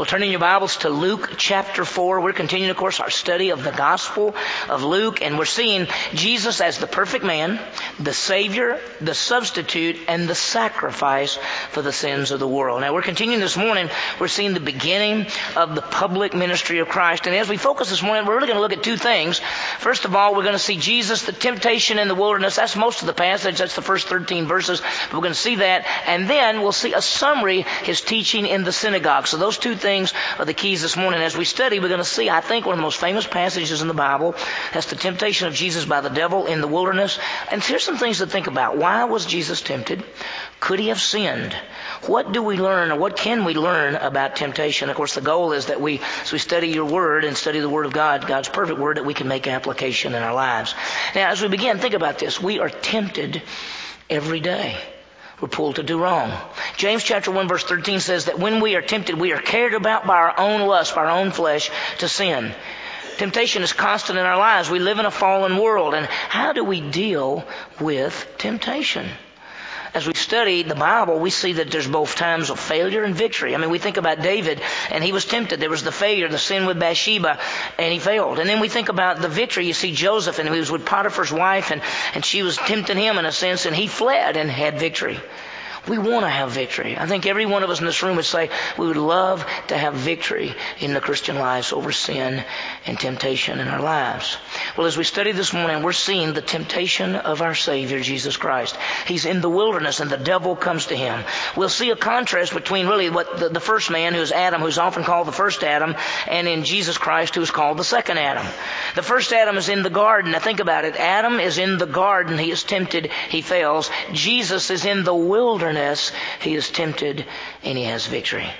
We'll turn in your Bibles to Luke chapter 4. We're continuing, of course, our study of the Gospel of Luke, and we're seeing Jesus as the perfect man, the Savior, the substitute, and the sacrifice for the sins of the world. Now, we're continuing this morning. We're seeing the beginning of the public ministry of Christ. And as we focus this morning, we're really going to look at two things. First of all, we're going to see Jesus, the temptation in the wilderness. That's most of the passage. That's the first 13 verses. We're going to see that. And then we'll see a summary, his teaching in the synagogue. So those two things things are the keys this morning. As we study, we're going to see, I think, one of the most famous passages in the Bible. That's the temptation of Jesus by the devil in the wilderness. And here's some things to think about. Why was Jesus tempted? Could he have sinned? What do we learn or what can we learn about temptation? Of course, the goal is that we, as we study your word and study the word of God, God's perfect word, that we can make application in our lives. Now, as we begin, think about this. We are tempted every day. We're pulled to do wrong. James chapter 1 verse 13 says that when we are tempted, we are carried about by our own lust, by our own flesh to sin. Temptation is constant in our lives. We live in a fallen world. And how do we deal with temptation? As we study the Bible, we see that there's both times of failure and victory. I mean, we think about David, and he was tempted. There was the failure, the sin with Bathsheba, and he failed. And then we think about the victory. You see Joseph, and he was with Potiphar's wife, and, and she was tempting him in a sense, and he fled and had victory. We want to have victory. I think every one of us in this room would say we would love to have victory in the Christian lives over sin and temptation in our lives. Well, as we study this morning, we're seeing the temptation of our Savior, Jesus Christ. He's in the wilderness and the devil comes to him. We'll see a contrast between really what the, the first man, who's Adam, who's often called the first Adam, and in Jesus Christ, who's called the second Adam. The first Adam is in the garden. Now think about it. Adam is in the garden. He is tempted. He fails. Jesus is in the wilderness wilderness, he is tempted and he has victory.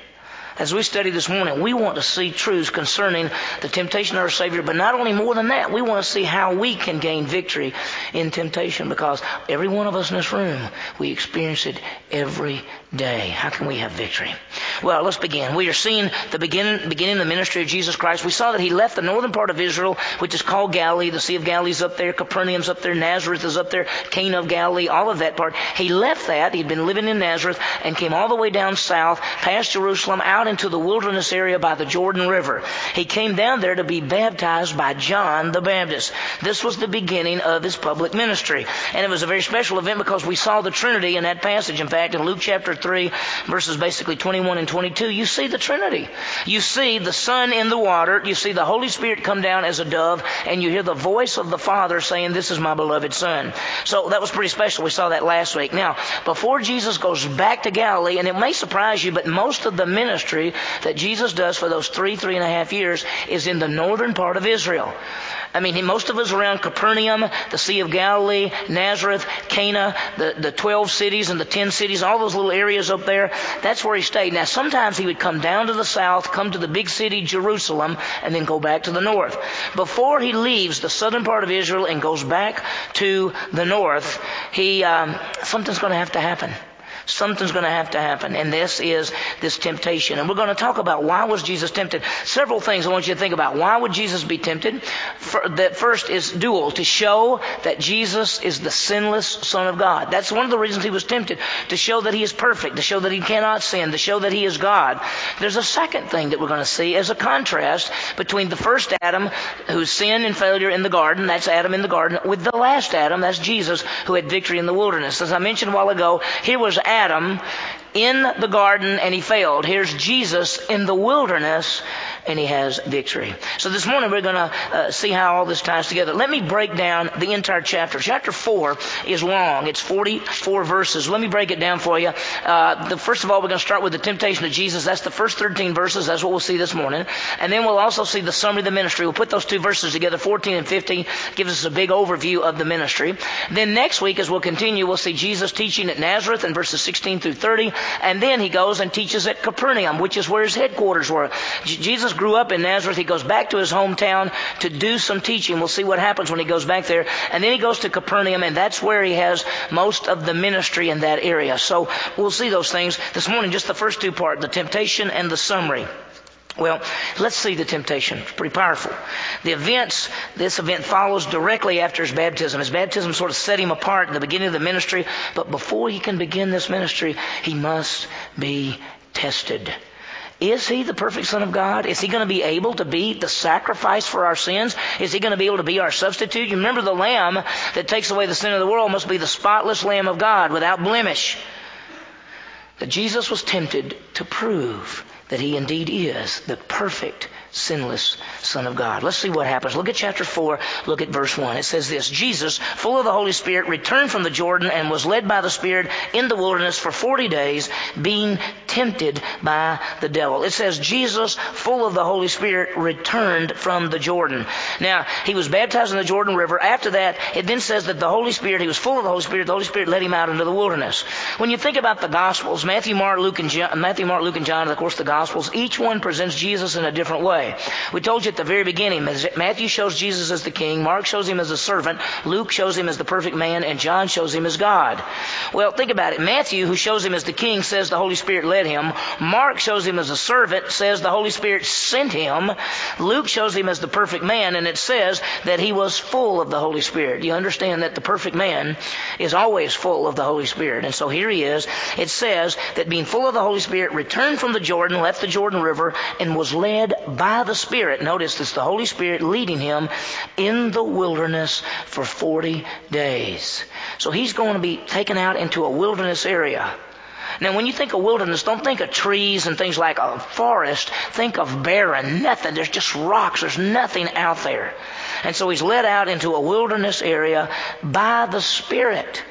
As we study this morning, we want to see truths concerning the temptation of our Savior, but not only more than that, we want to see how we can gain victory in temptation because every one of us in this room, we experience it every day. How can we have victory? Well, let's begin. We are seeing the beginning, beginning of the ministry of Jesus Christ. We saw that he left the northern part of Israel, which is called Galilee. The Sea of Galilee's up there. Capernaum's up there. Nazareth is up there. Cana of Galilee, all of that part. He left that. He'd been living in Nazareth and came all the way down south, past Jerusalem, out into the wilderness area by the Jordan River. He came down there to be baptized by John the Baptist. This was the beginning of his public ministry. And it was a very special event because we saw the Trinity in that passage. In fact, in Luke chapter 3, verses basically 21 and 22, you see the Trinity. You see the Son in the water, you see the Holy Spirit come down as a dove, and you hear the voice of the Father saying, This is my beloved Son. So that was pretty special. We saw that last week. Now, before Jesus goes back to Galilee, and it may surprise you, but most of the ministry that Jesus does for those three, three and a half years is in the northern part of Israel. I mean, most of us around Capernaum, the Sea of Galilee, Nazareth, Cana, the, the 12 cities and the 10 cities, all those little areas up there, that's where he stayed. Now, sometimes he would come down to the south, come to the big city, Jerusalem, and then go back to the north. Before he leaves the southern part of Israel and goes back to the north, he, um, something's going to have to happen. Something's going to have to happen. And this is this temptation. And we're going to talk about why was Jesus tempted. Several things I want you to think about. Why would Jesus be tempted? The first is dual, to show that Jesus is the sinless Son of God. That's one of the reasons he was tempted. To show that he is perfect, to show that he cannot sin, to show that he is God. There's a second thing that we're going to see as a contrast between the first Adam, whose sin and failure in the garden, that's Adam in the garden, with the last Adam, that's Jesus, who had victory in the wilderness. As I mentioned a while ago, here was Adam Adam in the garden and he failed. Here's Jesus in the wilderness and he has victory. So this morning we're going to uh, see how all this ties together. Let me break down the entire chapter. Chapter 4 is long. It's 44 verses. Let me break it down for you. Uh, the, first of all, we're going to start with the temptation of Jesus. That's the first 13 verses. That's what we'll see this morning. And then we'll also see the summary of the ministry. We'll put those two verses together, 14 and 15, gives us a big overview of the ministry. Then next week, as we'll continue, we'll see Jesus teaching at Nazareth in verses 16 through 30. And then he goes and teaches at Capernaum, which is where his headquarters were. Jesus grew up in Nazareth. He goes back to his hometown to do some teaching. We'll see what happens when he goes back there. And then he goes to Capernaum, and that's where he has most of the ministry in that area. So we'll see those things this morning. Just the first two part, the temptation and the summary. Well, let's see the temptation. It's pretty powerful. The events, this event follows directly after his baptism. His baptism sort of set him apart in the beginning of the ministry, but before he can begin this ministry, he must be tested. Is he the perfect Son of God? Is he going to be able to be the sacrifice for our sins? Is he going to be able to be our substitute? You remember the lamb that takes away the sin of the world must be the spotless lamb of God without blemish. That Jesus was tempted to prove that he indeed is the perfect sinless Son of God. Let's see what happens. Look at chapter 4, look at verse 1. It says this Jesus, full of the Holy Spirit, returned from the Jordan and was led by the Spirit in the wilderness for 40 days, being tempted by the devil. It says Jesus, full of the Holy Spirit, returned from the Jordan. Now, he was baptized in the Jordan River. After that, it then says that the Holy Spirit, he was full of the Holy Spirit, the Holy Spirit led him out into the wilderness. When you think about the Gospels, Matthew, Mark, Luke, and John, Matthew, Mark, Luke, and John, and of course the Gospels, each one presents Jesus in a different way way. We told you at the very beginning, Matthew shows Jesus as the king, Mark shows him as a servant, Luke shows him as the perfect man, and John shows him as God. Well, think about it. Matthew, who shows him as the king, says the Holy Spirit led him. Mark shows him as a servant, says the Holy Spirit sent him. Luke shows him as the perfect man, and it says that he was full of the Holy Spirit. You understand that the perfect man is always full of the Holy Spirit. And so here he is. It says that being full of the Holy Spirit, returned from the Jordan, left the Jordan River, and was led by by the Spirit. Notice it's the Holy Spirit leading him in the wilderness for 40 days. So he's going to be taken out into a wilderness area. Now, when you think of wilderness, don't think of trees and things like a forest. Think of barren, nothing. There's just rocks. There's nothing out there. And so he's led out into a wilderness area by the Spirit.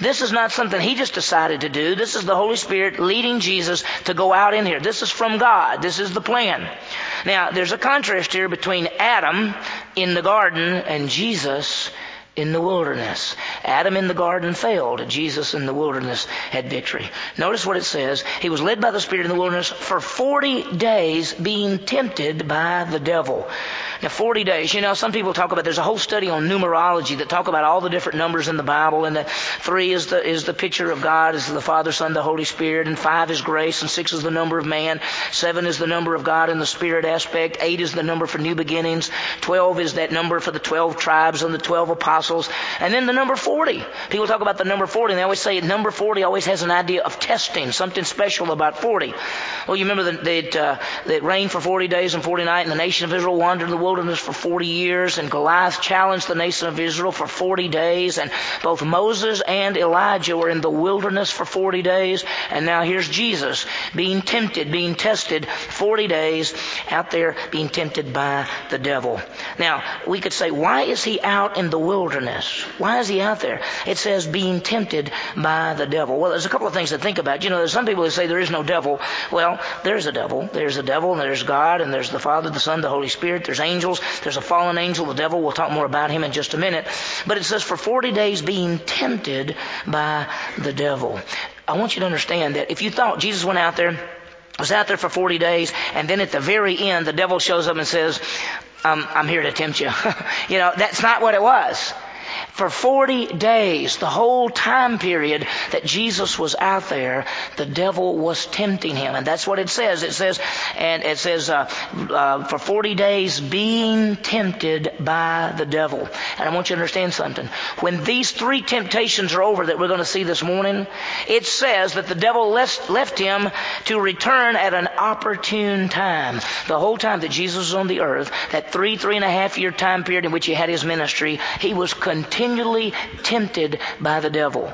This is not something he just decided to do. This is the Holy Spirit leading Jesus to go out in here. This is from God. This is the plan. Now, there's a contrast here between Adam in the garden and Jesus in the wilderness. Adam in the garden failed. Jesus in the wilderness had victory. Notice what it says. He was led by the Spirit in the wilderness for 40 days being tempted by the devil. Now, 40 days. You know, some people talk about, there's a whole study on numerology that talk about all the different numbers in the Bible, and the three is the, is the picture of God, is the Father, Son, the Holy Spirit, and five is grace, and six is the number of man, seven is the number of God in the Spirit aspect, eight is the number for new beginnings, twelve is that number for the twelve tribes and the twelve apostles, and then the number 40. People talk about the number 40, and they always say number 40 always has an idea of testing, something special about 40. Well, you remember that, that, uh, that rained for 40 days and 40 nights, and the nation of Israel wandered in the wilderness for 40 years, and Goliath challenged the nation of Israel for 40 days, and both Moses and Elijah were in the wilderness for 40 days, and now here's Jesus being tempted, being tested 40 days out there being tempted by the devil. Now, we could say, why is he out in the wilderness? Why is he out there? It says being tempted by the devil. Well, there's a couple of things to think about. You know, there's some people who say there is no devil. Well, there's a devil. There's a devil, and there's God, and there's the Father, the Son, the Holy Spirit. There's angels angels. There's a fallen angel, the devil. We'll talk more about him in just a minute. But it says, for 40 days being tempted by the devil. I want you to understand that if you thought Jesus went out there, was out there for 40 days, and then at the very end, the devil shows up and says, um, I'm here to tempt you. you know, that's not what it was. For 40 days, the whole time period that Jesus was out there, the devil was tempting him. And that's what it says. It says, and it says, uh, uh, for 40 days being tempted by the devil. And I want you to understand something. When these three temptations are over that we're going to see this morning, it says that the devil left, left him to return at an opportune time. The whole time that Jesus was on the earth, that three, three and a half year time period in which he had his ministry, he was continuing continually tempted by the devil.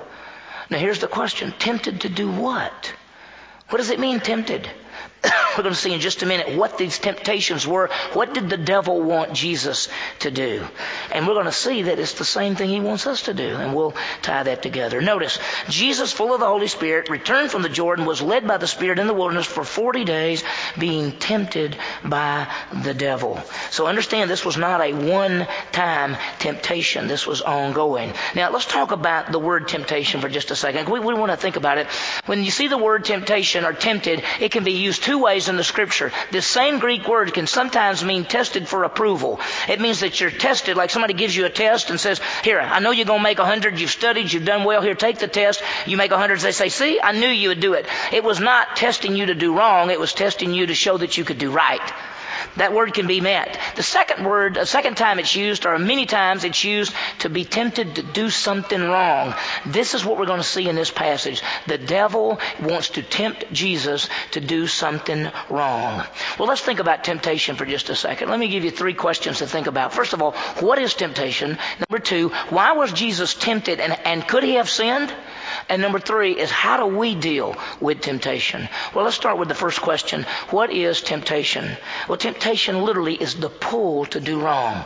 Now here's the question. Tempted to do what? What does it mean tempted? We're going to see in just a minute what these temptations were. What did the devil want Jesus to do? And we're going to see that it's the same thing he wants us to do. And we'll tie that together. Notice, Jesus, full of the Holy Spirit, returned from the Jordan, was led by the Spirit in the wilderness for 40 days, being tempted by the devil. So understand this was not a one time temptation. This was ongoing. Now let's talk about the word temptation for just a second. We, we want to think about it. When you see the word temptation or tempted, it can be used two ways in the scripture. This same Greek word can sometimes mean tested for approval. It means that you're tested, like somebody gives you a test and says, Here, I know you're going to make a hundred. You've studied. You've done well. Here, take the test. You make a hundred. They say, See, I knew you would do it. It was not testing you to do wrong. It was testing you to show that you could do right. That word can be met. The second word, the second time it's used, or many times it's used to be tempted to do something wrong. This is what we're going to see in this passage. The devil wants to tempt Jesus to do something wrong. Well, let's think about temptation for just a second. Let me give you three questions to think about. First of all, what is temptation? Number two, why was Jesus tempted and, and could he have sinned? And number three is how do we deal with temptation? Well, let's start with the first question. What is temptation? Well, temptation literally is the pull to do wrong.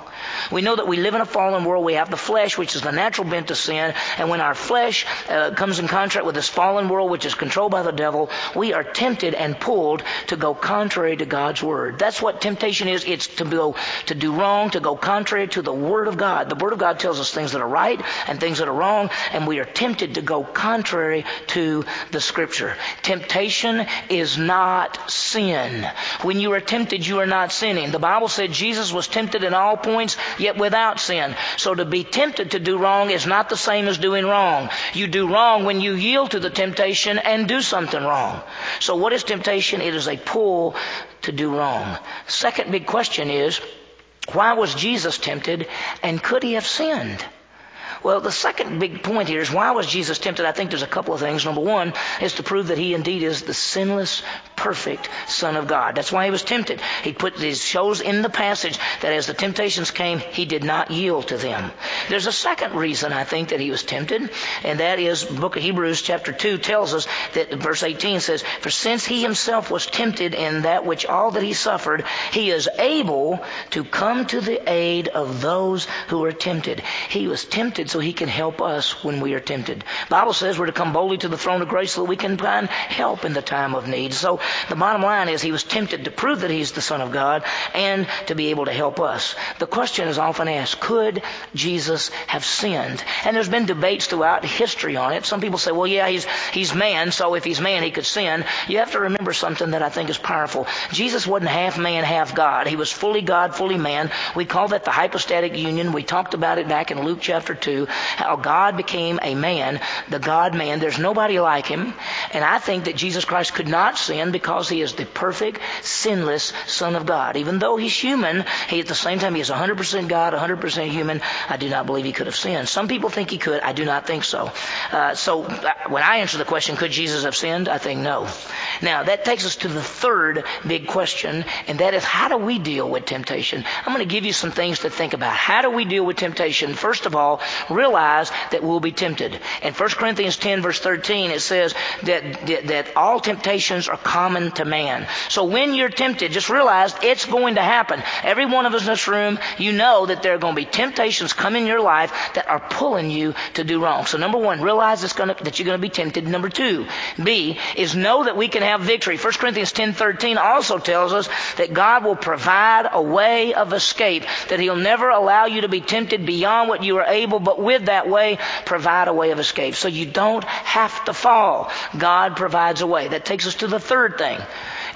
We know that we live in a fallen world. We have the flesh, which is the natural bent to sin. And when our flesh uh, comes in contact with this fallen world, which is controlled by the devil, we are tempted and pulled to go contrary to God's word. That's what temptation is. It's to go to do wrong, to go contrary to the word of God. The word of God tells us things that are right and things that are wrong, and we are tempted to go contrary to the scripture. Temptation is not sin. When you are tempted, you are not sinning. The Bible said Jesus was tempted in all points, yet without sin. So to be tempted to do wrong is not the same as doing wrong. You do wrong when you yield to the temptation and do something wrong. So what is temptation? It is a pull to do wrong. Second big question is, why was Jesus tempted and could he have sinned? Well, the second big point here is why was Jesus tempted? I think there's a couple of things. Number one is to prove that he indeed is the sinless, perfect Son of God. That's why he was tempted. He put these shows in the passage that as the temptations came, he did not yield to them. There's a second reason I think that he was tempted, and that is book of Hebrews chapter 2 tells us that verse 18 says, For since he himself was tempted in that which all that he suffered, he is able to come to the aid of those who are tempted. He was tempted so he can help us when we are tempted. Bible says we're to come boldly to the throne of grace so that we can find help in the time of need. So the bottom line is he was tempted to prove that he's the Son of God and to be able to help us. The question is often asked, could Jesus have sinned? And there's been debates throughout history on it. Some people say, well, yeah, he's, he's man, so if he's man, he could sin. You have to remember something that I think is powerful. Jesus wasn't half man, half God. He was fully God, fully man. We call that the hypostatic union. We talked about it back in Luke chapter 2 how God became a man, the God man. There's nobody like him. And I think that Jesus Christ could not sin because he is the perfect, sinless Son of God. Even though he's human, he at the same time he is 100% God, 100% human. I do not believe he could have sinned. Some people think he could. I do not think so. Uh, so uh, when I answer the question, could Jesus have sinned? I think no. Now that takes us to the third big question, and that is how do we deal with temptation? I'm going to give you some things to think about. How do we deal with temptation? First of all, realize that we'll be tempted. In 1 Corinthians 10 verse 13 it says that, that, that all temptations are common to man. So when you're tempted, just realize it's going to happen. Every one of us in this room, you know that there are going to be temptations come in your life that are pulling you to do wrong. So number one, realize it's going to, that you're going to be tempted. Number two, B, is know that we can have victory. 1 Corinthians 10 13 also tells us that God will provide a way of escape, that He'll never allow you to be tempted beyond what you are able, but with that way, provide a way of escape. So you don't have to fall. God provides a way. That takes us to the third thing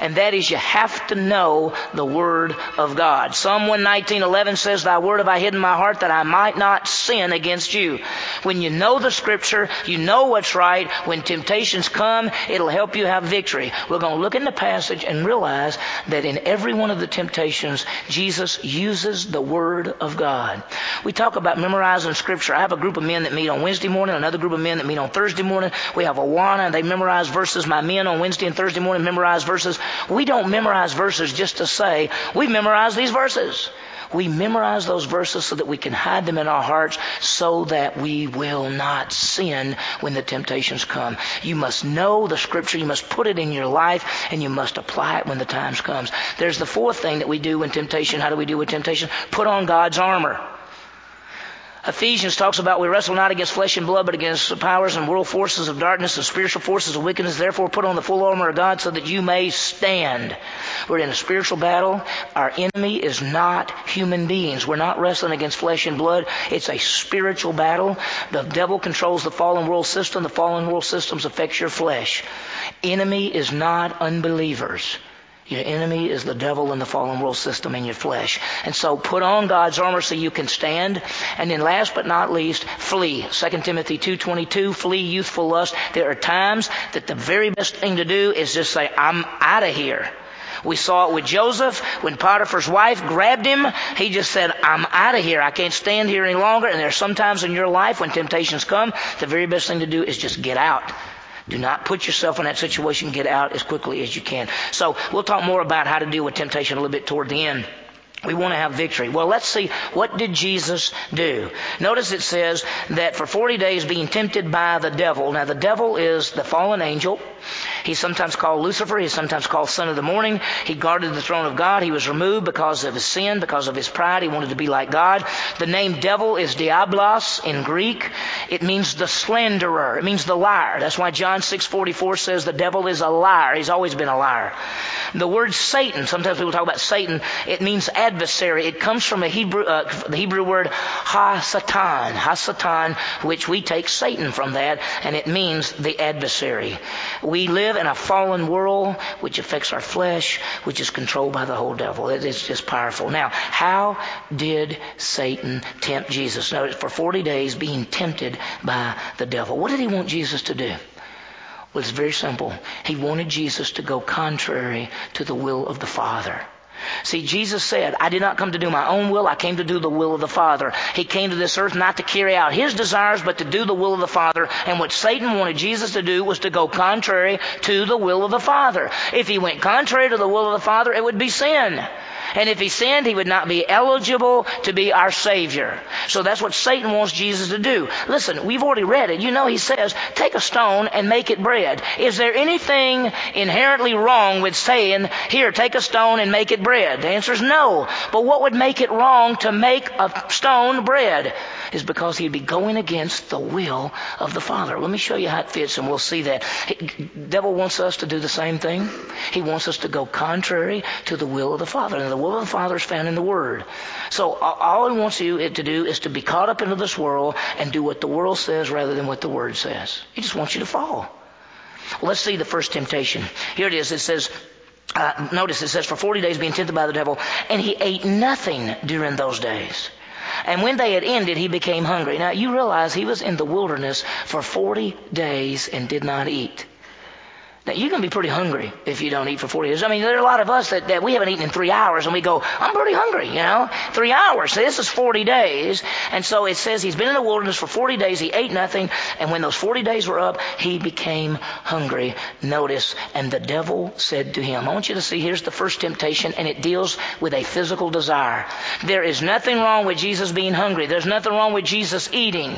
and that is you have to know the Word of God. Psalm 119.11 says, Thy Word have I hidden in my heart that I might not sin against you. When you know the Scripture, you know what's right. When temptations come, it'll help you have victory. We're going to look in the passage and realize that in every one of the temptations, Jesus uses the Word of God. We talk about memorizing Scripture. I have a group of men that meet on Wednesday morning, another group of men that meet on Thursday morning. We have a Awana, and they memorize verses. My men on Wednesday and Thursday morning memorize verses. We don't memorize verses just to say, we memorize these verses. We memorize those verses so that we can hide them in our hearts so that we will not sin when the temptations come. You must know the scripture. You must put it in your life and you must apply it when the times comes. There's the fourth thing that we do when temptation. How do we do with temptation? Put on God's armor. Ephesians talks about we wrestle not against flesh and blood, but against the powers and world forces of darkness and spiritual forces of wickedness. Therefore, put on the full armor of God so that you may stand. We're in a spiritual battle. Our enemy is not human beings. We're not wrestling against flesh and blood. It's a spiritual battle. The devil controls the fallen world system. The fallen world systems affects your flesh. Enemy is not unbelievers. Your enemy is the devil and the fallen world system in your flesh. And so put on God's armor so you can stand. And then last but not least, flee. 2 Timothy 2.22, flee youthful lust. There are times that the very best thing to do is just say, I'm out of here. We saw it with Joseph when Potiphar's wife grabbed him. He just said, I'm out of here. I can't stand here any longer. And there's sometimes in your life when temptations come, the very best thing to do is just get out. Do not put yourself in that situation. Get out as quickly as you can. So we'll talk more about how to deal with temptation a little bit toward the end. We want to have victory. Well, let's see what did Jesus do. Notice it says that for 40 days being tempted by the devil. Now the devil is the fallen angel. He's sometimes called Lucifer. He's sometimes called son of the morning. He guarded the throne of God. He was removed because of his sin, because of his pride. He wanted to be like God. The name devil is diablos in Greek. It means the slanderer. It means the liar. That's why John 6:44 says the devil is a liar. He's always been a liar. The word Satan, sometimes people talk about Satan, it means adversary. It comes from a Hebrew, uh, the Hebrew word ha-satan, ha-satan, which we take Satan from that, and it means the adversary. We live in a fallen world which affects our flesh, which is controlled by the whole devil. It is just powerful. Now, how did Satan tempt Jesus? Notice for 40 days being tempted by the devil. What did he want Jesus to do? Well, it's very simple. He wanted Jesus to go contrary to the will of the Father. See, Jesus said, I did not come to do my own will, I came to do the will of the Father. He came to this earth not to carry out his desires, but to do the will of the Father. And what Satan wanted Jesus to do was to go contrary to the will of the Father. If he went contrary to the will of the Father, it would be sin. And if he sinned, he would not be eligible to be our Savior. So that's what Satan wants Jesus to do. Listen, we've already read it. You know, he says, take a stone and make it bread. Is there anything inherently wrong with saying, here, take a stone and make it bread? The answer is no. But what would make it wrong to make a stone bread? is because he'd be going against the will of the Father. Let me show you how it fits and we'll see that. The devil wants us to do the same thing. He wants us to go contrary to the will of the Father. Will of the Father is found in the Word. So all he wants you to do is to be caught up into this world and do what the world says rather than what the Word says. He just wants you to fall. Let's see the first temptation. Here it is. It says, uh, notice it says, for 40 days being tempted by the devil, and he ate nothing during those days. And when they had ended, he became hungry. Now you realize he was in the wilderness for 40 days and did not eat. Now, you can be pretty hungry if you don't eat for 40 days. I mean, there are a lot of us that, that we haven't eaten in three hours and we go, I'm pretty hungry, you know? Three hours. This is 40 days. And so it says he's been in the wilderness for 40 days. He ate nothing. And when those 40 days were up, he became hungry. Notice, and the devil said to him, I want you to see, here's the first temptation, and it deals with a physical desire. There is nothing wrong with Jesus being hungry. There's nothing wrong with Jesus eating.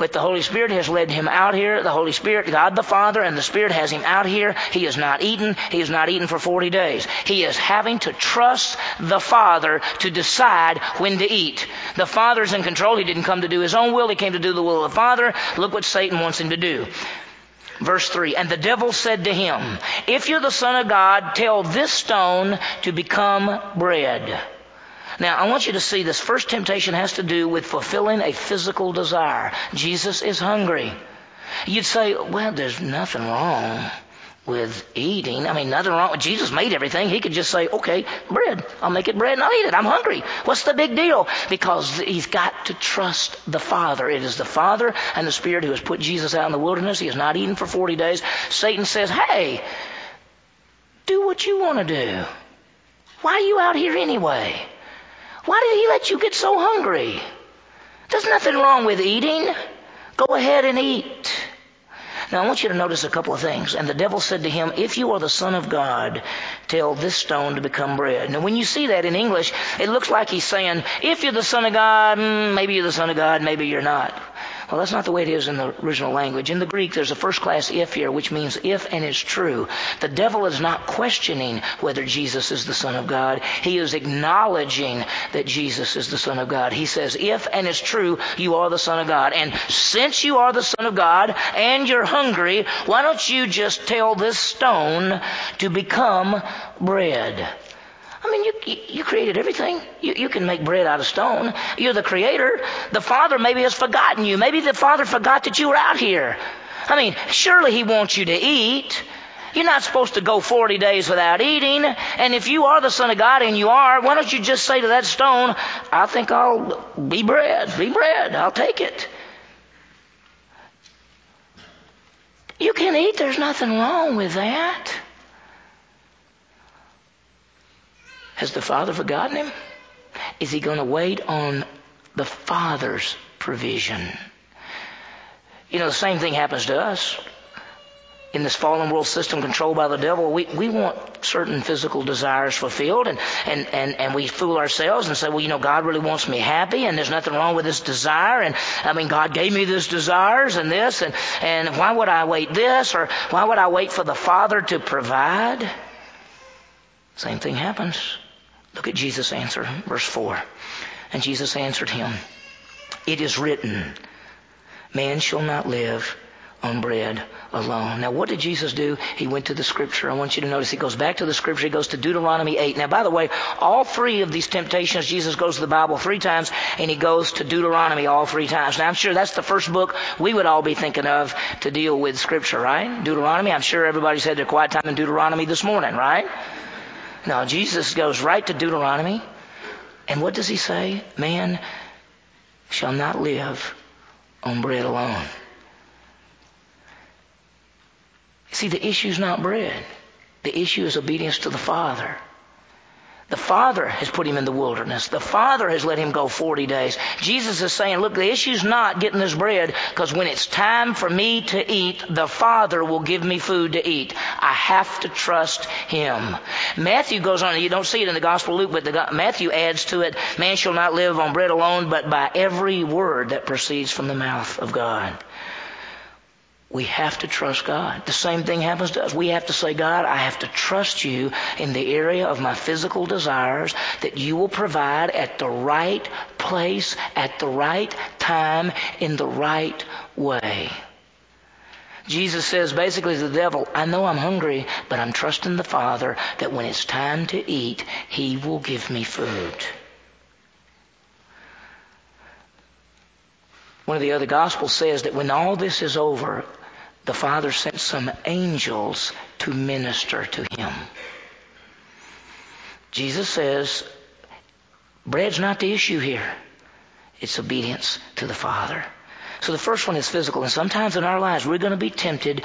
But the Holy Spirit has led him out here. The Holy Spirit, God the Father, and the Spirit has him out here. He has not eaten. He has not eaten for 40 days. He is having to trust the Father to decide when to eat. The Father is in control. He didn't come to do his own will. He came to do the will of the Father. Look what Satan wants him to do. Verse 3 And the devil said to him, If you're the Son of God, tell this stone to become bread. Now, I want you to see this first temptation has to do with fulfilling a physical desire. Jesus is hungry. You'd say, well, there's nothing wrong with eating. I mean, nothing wrong with Jesus made everything. He could just say, okay, bread. I'll make it bread and I'll eat it. I'm hungry. What's the big deal? Because he's got to trust the Father. It is the Father and the Spirit who has put Jesus out in the wilderness. He has not eaten for 40 days. Satan says, hey, do what you want to do. Why are you out here anyway? Why did he let you get so hungry? There's nothing wrong with eating. Go ahead and eat. Now I want you to notice a couple of things. And the devil said to him, If you are the Son of God, tell this stone to become bread. Now when you see that in English, it looks like he's saying, If you're the Son of God, hmm, maybe you're the Son of God, maybe you're not. Well, that's not the way it is in the original language. In the Greek, there's a first class if here, which means if and is true. The devil is not questioning whether Jesus is the Son of God. He is acknowledging that Jesus is the Son of God. He says, if and is true, you are the Son of God. And since you are the Son of God and you're hungry, why don't you just tell this stone to become bread? I mean, you, you created everything. You, you can make bread out of stone. You're the creator. The Father maybe has forgotten you. Maybe the Father forgot that you were out here. I mean, surely He wants you to eat. You're not supposed to go 40 days without eating. And if you are the Son of God, and you are, why don't you just say to that stone, I think I'll be bread, be bread, I'll take it. You can eat, there's nothing wrong with that. Has the Father forgotten him? Is he going to wait on the Father's provision? You know, the same thing happens to us. In this fallen world system controlled by the devil, we, we want certain physical desires fulfilled and, and, and, and we fool ourselves and say, well, you know, God really wants me happy and there's nothing wrong with this desire and I mean, God gave me these desires and this and, and why would I wait this or why would I wait for the Father to provide? Same thing happens. Look at Jesus' answer, verse 4. And Jesus answered him, It is written, Man shall not live on bread alone. Now, what did Jesus do? He went to the scripture. I want you to notice he goes back to the scripture. He goes to Deuteronomy 8. Now, by the way, all three of these temptations, Jesus goes to the Bible three times, and he goes to Deuteronomy all three times. Now, I'm sure that's the first book we would all be thinking of to deal with scripture, right? Deuteronomy. I'm sure everybody's had their quiet time in Deuteronomy this morning, right? Now, Jesus goes right to Deuteronomy. And what does he say? Man shall not live on bread alone. See, the issue is not bread. The issue is obedience to the Father. The Father has put him in the wilderness. The Father has let him go 40 days. Jesus is saying, look, the issue's not getting this bread because when it's time for me to eat, the Father will give me food to eat. I have to trust him. Matthew goes on, you don't see it in the Gospel of Luke, but the, Matthew adds to it, man shall not live on bread alone, but by every word that proceeds from the mouth of God. We have to trust God. The same thing happens to us. We have to say, God, I have to trust you in the area of my physical desires that you will provide at the right place, at the right time, in the right way. Jesus says basically to the devil, I know I'm hungry, but I'm trusting the Father that when it's time to eat, He will give me food. One of the other Gospels says that when all this is over, the Father sent some angels to minister to him. Jesus says, bread's not the issue here. It's obedience to the Father. So the first one is physical. And sometimes in our lives, we're going to be tempted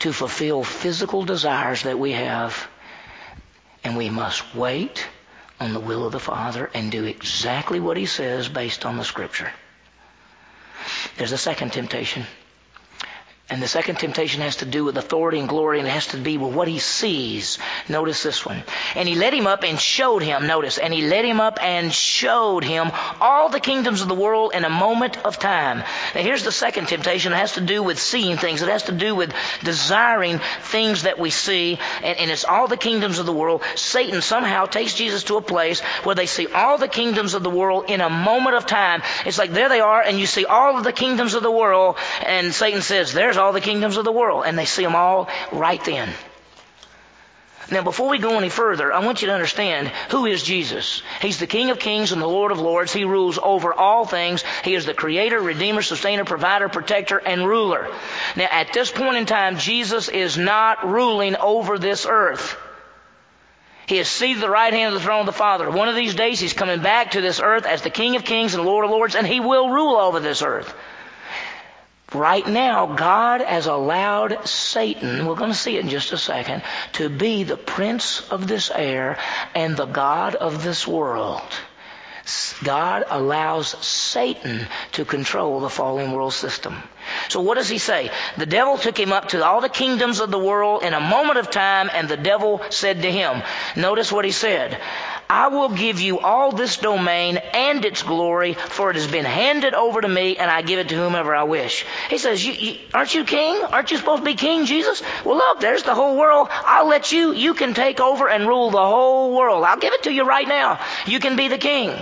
to fulfill physical desires that we have. And we must wait on the will of the Father and do exactly what He says based on the Scripture. There's a second temptation. And the second temptation has to do with authority and glory, and it has to be with what he sees. Notice this one. And he led him up and showed him, notice, and he led him up and showed him all the kingdoms of the world in a moment of time. Now here's the second temptation. It has to do with seeing things. It has to do with desiring things that we see, and, and it's all the kingdoms of the world. Satan somehow takes Jesus to a place where they see all the kingdoms of the world in a moment of time. It's like there they are, and you see all of the kingdoms of the world, and Satan says, there's all the kingdoms of the world. And they see them all right then. Now, before we go any further, I want you to understand who is Jesus. He's the King of Kings and the Lord of Lords. He rules over all things. He is the Creator, Redeemer, Sustainer, Provider, Protector, and Ruler. Now, at this point in time, Jesus is not ruling over this earth. He is seated at the right hand of the throne of the Father. One of these days, He's coming back to this earth as the King of Kings and Lord of Lords, and He will rule over this earth. Right now, God has allowed Satan, we're going to see it in just a second, to be the prince of this air and the God of this world. God allows Satan to control the fallen world system. So what does he say? The devil took him up to all the kingdoms of the world in a moment of time, and the devil said to him, notice what he said, I will give you all this domain and its glory, for it has been handed over to me, and I give it to whomever I wish. He says, you, you, Aren't you king? Aren't you supposed to be king, Jesus? Well, look, there's the whole world. I'll let you. You can take over and rule the whole world. I'll give it to you right now. You can be the king.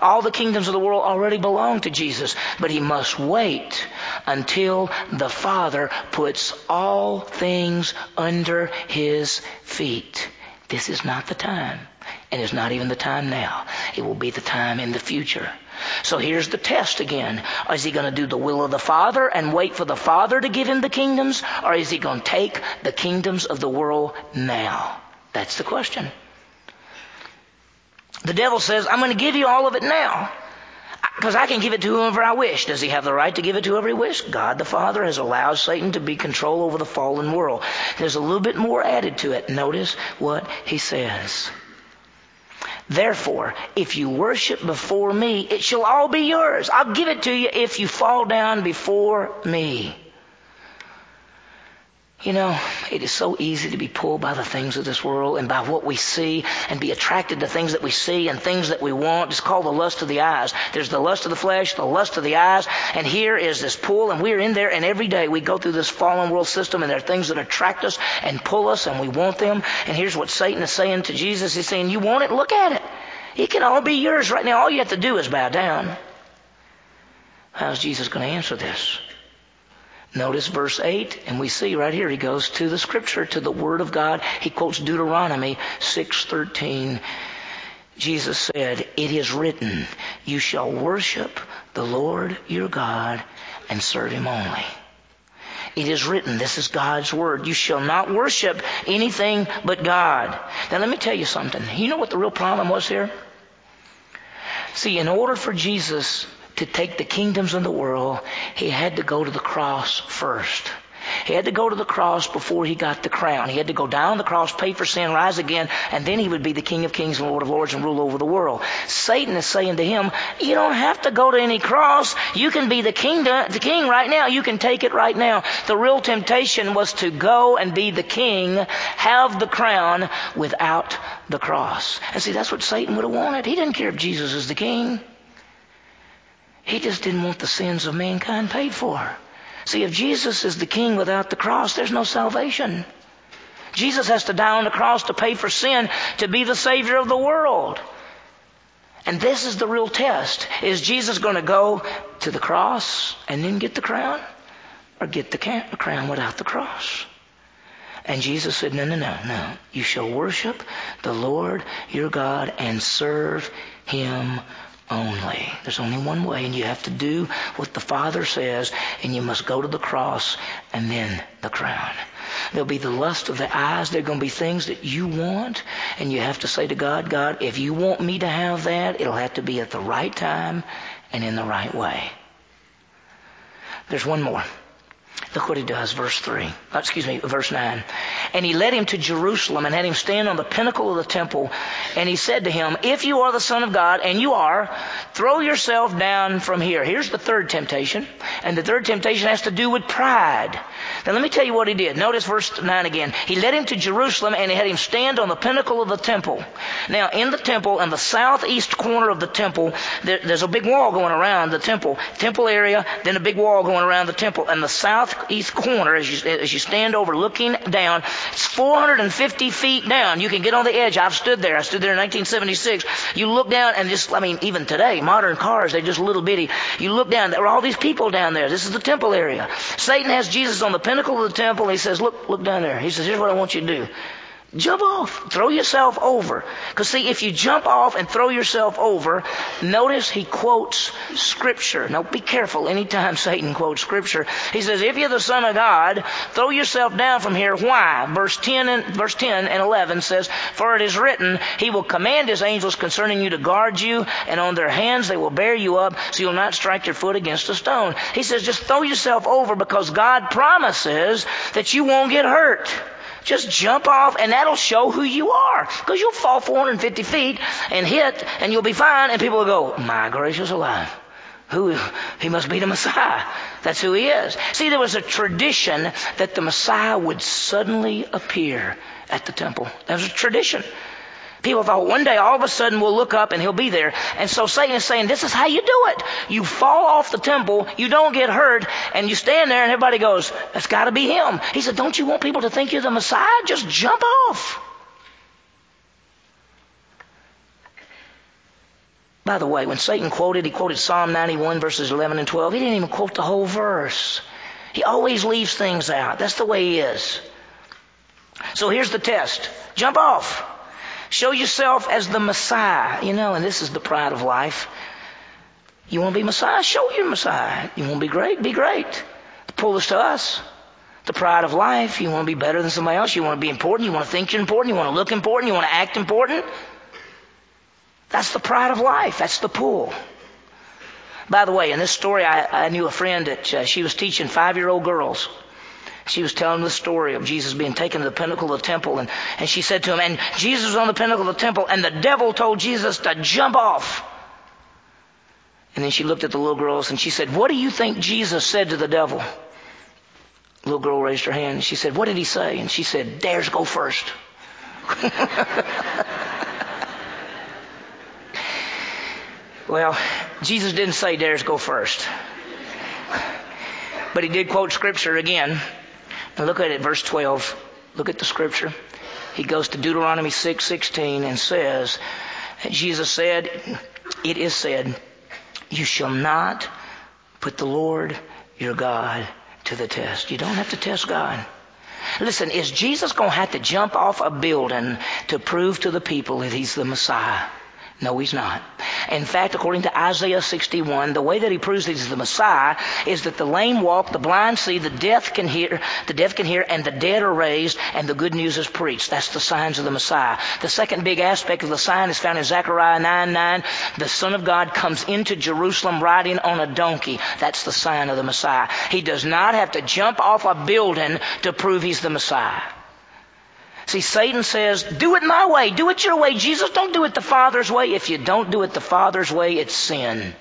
All the kingdoms of the world already belong to Jesus, but he must wait until the Father puts all things under his feet. This is not the time. And it's not even the time now. It will be the time in the future. So here's the test again. Is he going to do the will of the Father and wait for the Father to give him the kingdoms? Or is he going to take the kingdoms of the world now? That's the question. The devil says, I'm going to give you all of it now. Because I can give it to whoever I wish. Does he have the right to give it to whoever he? God the Father has allowed Satan to be control over the fallen world. There's a little bit more added to it. Notice what he says. Therefore, if you worship before me, it shall all be yours. I'll give it to you if you fall down before me. You know, it is so easy to be pulled by the things of this world and by what we see and be attracted to things that we see and things that we want. It's called the lust of the eyes. There's the lust of the flesh, the lust of the eyes, and here is this pull and we're in there and every day we go through this fallen world system and there are things that attract us and pull us and we want them. And here's what Satan is saying to Jesus. He's saying, you want it? Look at it. It can all be yours right now. All you have to do is bow down. How's Jesus going to answer this? Notice verse 8, and we see right here he goes to the scripture, to the word of God. He quotes Deuteronomy 6:13. Jesus said, "It is written, you shall worship the Lord your God and serve him only." It is written, this is God's word, you shall not worship anything but God. Now let me tell you something. You know what the real problem was here? See, in order for Jesus to take the kingdoms of the world, he had to go to the cross first. He had to go to the cross before he got the crown. He had to go down the cross, pay for sin, rise again, and then he would be the King of Kings and Lord of Lords and rule over the world. Satan is saying to him, you don't have to go to any cross. You can be the king, the king right now. You can take it right now. The real temptation was to go and be the king, have the crown without the cross. And see, that's what Satan would have wanted. He didn't care if Jesus is the king. He just didn't want the sins of mankind paid for. See, if Jesus is the king without the cross, there's no salvation. Jesus has to die on the cross to pay for sin, to be the Savior of the world. And this is the real test. Is Jesus going to go to the cross and then get the crown? Or get the crown without the cross? And Jesus said, No, no, no, no. You shall worship the Lord your God and serve him only. There's only one way, and you have to do what the Father says, and you must go to the cross and then the crown. There'll be the lust of the eyes. There are going to be things that you want, and you have to say to God, God, if you want me to have that, it'll have to be at the right time and in the right way. There's one more. Look what he does, verse 3. Uh, excuse me, verse 9. And he led him to Jerusalem and had him stand on the pinnacle of the temple. And he said to him, If you are the Son of God, and you are, throw yourself down from here. Here's the third temptation. And the third temptation has to do with pride. Now let me tell you what he did. Notice verse 9 again. He led him to Jerusalem and he had him stand on the pinnacle of the temple. Now in the temple, in the southeast corner of the temple, there, there's a big wall going around the temple. Temple area, then a big wall going around the temple. And the southeast corner, as you, as you stand over looking down, it's 450 feet down. You can get on the edge. I've stood there. I stood there in 1976. You look down and just, I mean, even today, modern cars, they're just little bitty. You look down, there are all these people down there. This is the temple area. Satan has Jesus on the pinnacle of the temple. He says, look, look down there. He says, here's what I want you to do. Jump off. Throw yourself over. Because see, if you jump off and throw yourself over, notice he quotes scripture. Now be careful anytime Satan quotes scripture. He says, if you're the son of God, throw yourself down from here. Why? Verse 10 and, verse 10 and 11 says, for it is written, he will command his angels concerning you to guard you, and on their hands they will bear you up, so you'll not strike your foot against a stone. He says, just throw yourself over because God promises that you won't get hurt. Just jump off and that'll show who you are. Because you'll fall 450 feet and hit and you'll be fine and people will go, my gracious alive. Who, he must be the Messiah. That's who he is. See, there was a tradition that the Messiah would suddenly appear at the temple. That was a tradition. People thought one day all of a sudden we'll look up and he'll be there. And so Satan is saying, this is how you do it. You fall off the temple, you don't get hurt, and you stand there and everybody goes, that's gotta be him. He said, don't you want people to think you're the Messiah? Just jump off. By the way, when Satan quoted, he quoted Psalm 91 verses 11 and 12. He didn't even quote the whole verse. He always leaves things out. That's the way he is. So here's the test. Jump off. Show yourself as the Messiah. You know, and this is the pride of life. You want to be Messiah? Show you're Messiah. You want to be great? Be great. The pull this to us. The pride of life. You want to be better than somebody else. You want to be important. You want to think you're important. You want to look important. You want to act important. That's the pride of life. That's the pull. By the way, in this story, I, I knew a friend that uh, she was teaching five-year-old girls. She was telling the story of Jesus being taken to the pinnacle of the temple, and, and she said to him, and Jesus was on the pinnacle of the temple, and the devil told Jesus to jump off. And then she looked at the little girls and she said, What do you think Jesus said to the devil? The little girl raised her hand and she said, What did he say? And she said, Dares go first. well, Jesus didn't say dares go first. But he did quote scripture again. And look at it, verse 12. Look at the scripture. He goes to Deuteronomy 6, 16 and says, Jesus said, it is said, you shall not put the Lord your God to the test. You don't have to test God. Listen, is Jesus going to have to jump off a building to prove to the people that he's the Messiah? No, he's not. In fact, according to Isaiah 61, the way that he proves he's the Messiah is that the lame walk, the blind see, the deaf can hear, the deaf can hear, and the dead are raised, and the good news is preached. That's the signs of the Messiah. The second big aspect of the sign is found in Zechariah 9 9. The Son of God comes into Jerusalem riding on a donkey. That's the sign of the Messiah. He does not have to jump off a building to prove he's the Messiah. See, Satan says, do it my way, do it your way. Jesus, don't do it the Father's way. If you don't do it the Father's way, it's sin.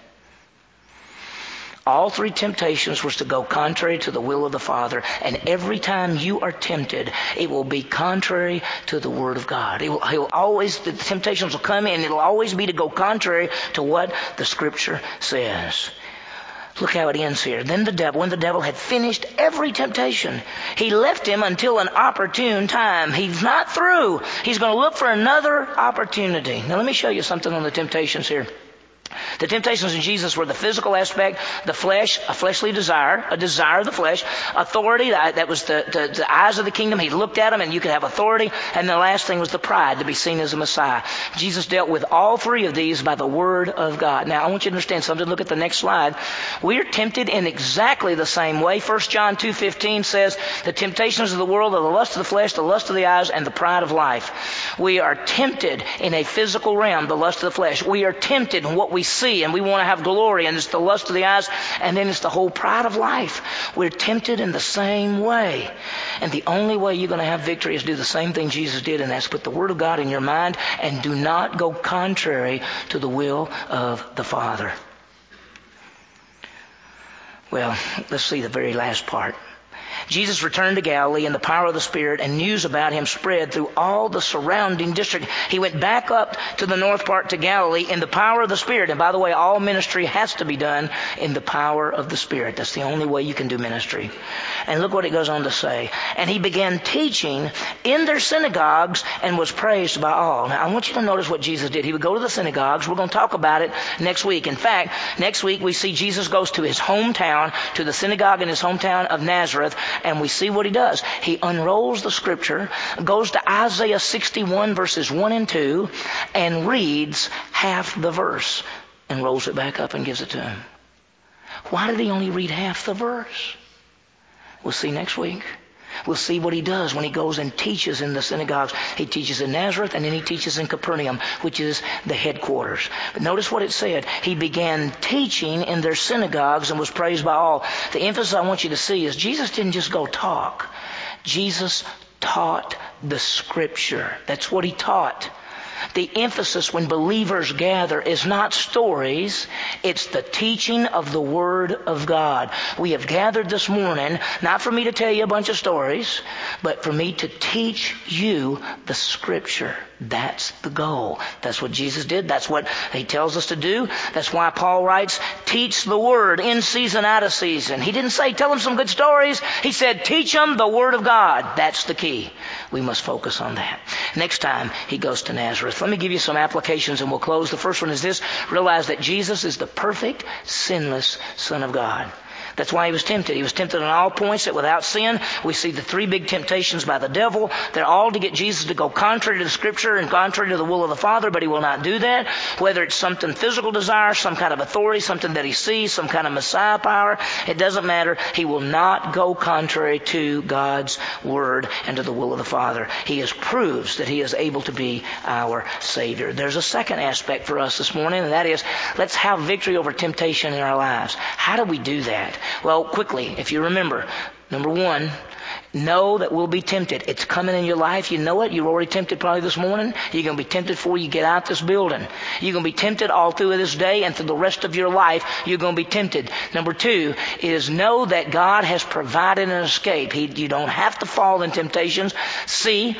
All three temptations was to go contrary to the will of the Father. And every time you are tempted, it will be contrary to the Word of God. It will, it will always, the temptations will come in, and it'll always be to go contrary to what the Scripture says. Look how it ends here. Then the devil, when the devil had finished every temptation, he left him until an opportune time. He's not through. He's going to look for another opportunity. Now let me show you something on the temptations here. The temptations in Jesus were the physical aspect, the flesh, a fleshly desire, a desire of the flesh, authority, that was the, the, the, eyes of the kingdom. He looked at them and you could have authority. And the last thing was the pride to be seen as a Messiah. Jesus dealt with all three of these by the Word of God. Now I want you to understand something. Look at the next slide. We are tempted in exactly the same way. 1 John 2.15 says, the temptations of the world are the lust of the flesh, the lust of the eyes, and the pride of life. We are tempted in a physical realm, the lust of the flesh. We are tempted in what we see and we want to have glory and it's the lust of the eyes and then it's the whole pride of life. We're tempted in the same way. And the only way you're going to have victory is do the same thing Jesus did and that's put the Word of God in your mind and do not go contrary to the will of the Father. Well, let's see the very last part. Jesus returned to Galilee in the power of the Spirit, and news about him spread through all the surrounding district. He went back up to the north part to Galilee in the power of the Spirit. And by the way, all ministry has to be done in the power of the Spirit. That's the only way you can do ministry. And look what it goes on to say. And he began teaching in their synagogues and was praised by all. Now, I want you to notice what Jesus did. He would go to the synagogues. We're going to talk about it next week. In fact, next week we see Jesus goes to his hometown, to the synagogue in his hometown of Nazareth, and we see what he does. He unrolls the scripture, goes to Isaiah 61 verses 1 and 2, and reads half the verse and rolls it back up and gives it to him. Why did he only read half the verse? We'll see next week. We'll see what he does when he goes and teaches in the synagogues. He teaches in Nazareth and then he teaches in Capernaum, which is the headquarters. But notice what it said. He began teaching in their synagogues and was praised by all. The emphasis I want you to see is Jesus didn't just go talk. Jesus taught the scripture. That's what he taught. The emphasis when believers gather is not stories, it's the teaching of the Word of God. We have gathered this morning, not for me to tell you a bunch of stories, but for me to teach you the Scripture. That's the goal. That's what Jesus did. That's what He tells us to do. That's why Paul writes, teach the Word in season, out of season. He didn't say, tell them some good stories. He said, teach them the Word of God. That's the key. We must focus on that. Next time, He goes to Nazareth. Let me give you some applications and we'll close. The first one is this. Realize that Jesus is the perfect, sinless Son of God. That's why he was tempted. He was tempted on all points that without sin, we see the three big temptations by the devil. They're all to get Jesus to go contrary to the scripture and contrary to the will of the Father, but he will not do that. Whether it's something physical desire, some kind of authority, something that he sees, some kind of Messiah power, it doesn't matter. He will not go contrary to God's word and to the will of the Father. He is proves that he is able to be our Savior. There's a second aspect for us this morning, and that is let's have victory over temptation in our lives. How do we do that? Well, quickly, if you remember, Number one, know that we'll be tempted. It's coming in your life. You know it. You're already tempted probably this morning. You're going to be tempted before you get out this building. You're going to be tempted all through this day and through the rest of your life. You're going to be tempted. Number two is know that God has provided an escape. He, you don't have to fall in temptations. See,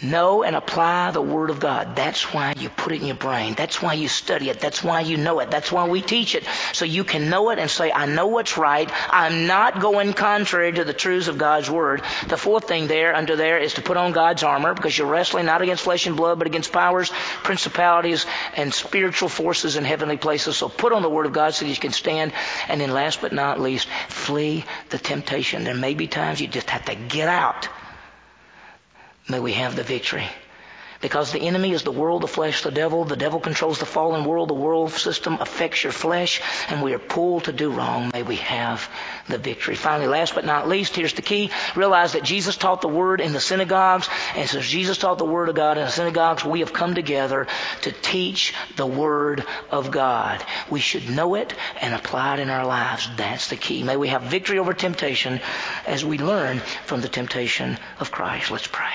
Know and apply the Word of God. That's why you put it in your brain. That's why you study it. That's why you know it. That's why we teach it. So you can know it and say, I know what's right. I'm not going contrary to the truths of God's Word. The fourth thing there, under there, is to put on God's armor because you're wrestling not against flesh and blood, but against powers, principalities, and spiritual forces in heavenly places. So put on the Word of God so that you can stand. And then last but not least, flee the temptation. There may be times you just have to get out may we have the victory. Because the enemy is the world, the flesh, the devil. The devil controls the fallen world. The world system affects your flesh, and we are pulled to do wrong. May we have the victory. Finally, last but not least, here's the key. Realize that Jesus taught the word in the synagogues, and since Jesus taught the word of God in the synagogues, we have come together to teach the word of God. We should know it and apply it in our lives. That's the key. May we have victory over temptation as we learn from the temptation of Christ. Let's pray.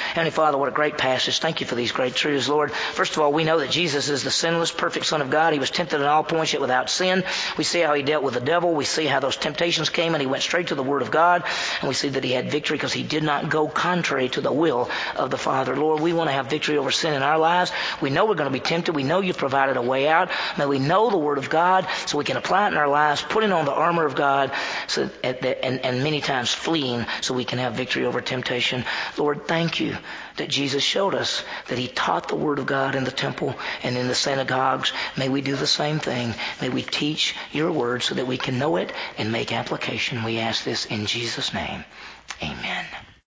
Heavenly Father, what a great passage. Thank you for these great truths, Lord. First of all, we know that Jesus is the sinless, perfect Son of God. He was tempted in all points, yet without sin. We see how he dealt with the devil. We see how those temptations came and he went straight to the Word of God. And we see that he had victory because he did not go contrary to the will of the Father. Lord, we want to have victory over sin in our lives. We know we're going to be tempted. We know you've provided a way out. May we know the Word of God so we can apply it in our lives, putting on the armor of God so, and, and many times fleeing so we can have victory over temptation. Lord, thank you that Jesus showed us that he taught the Word of God in the temple and in the synagogues. May we do the same thing. May we teach your Word so that we can know it and make application. We ask this in Jesus' name. Amen.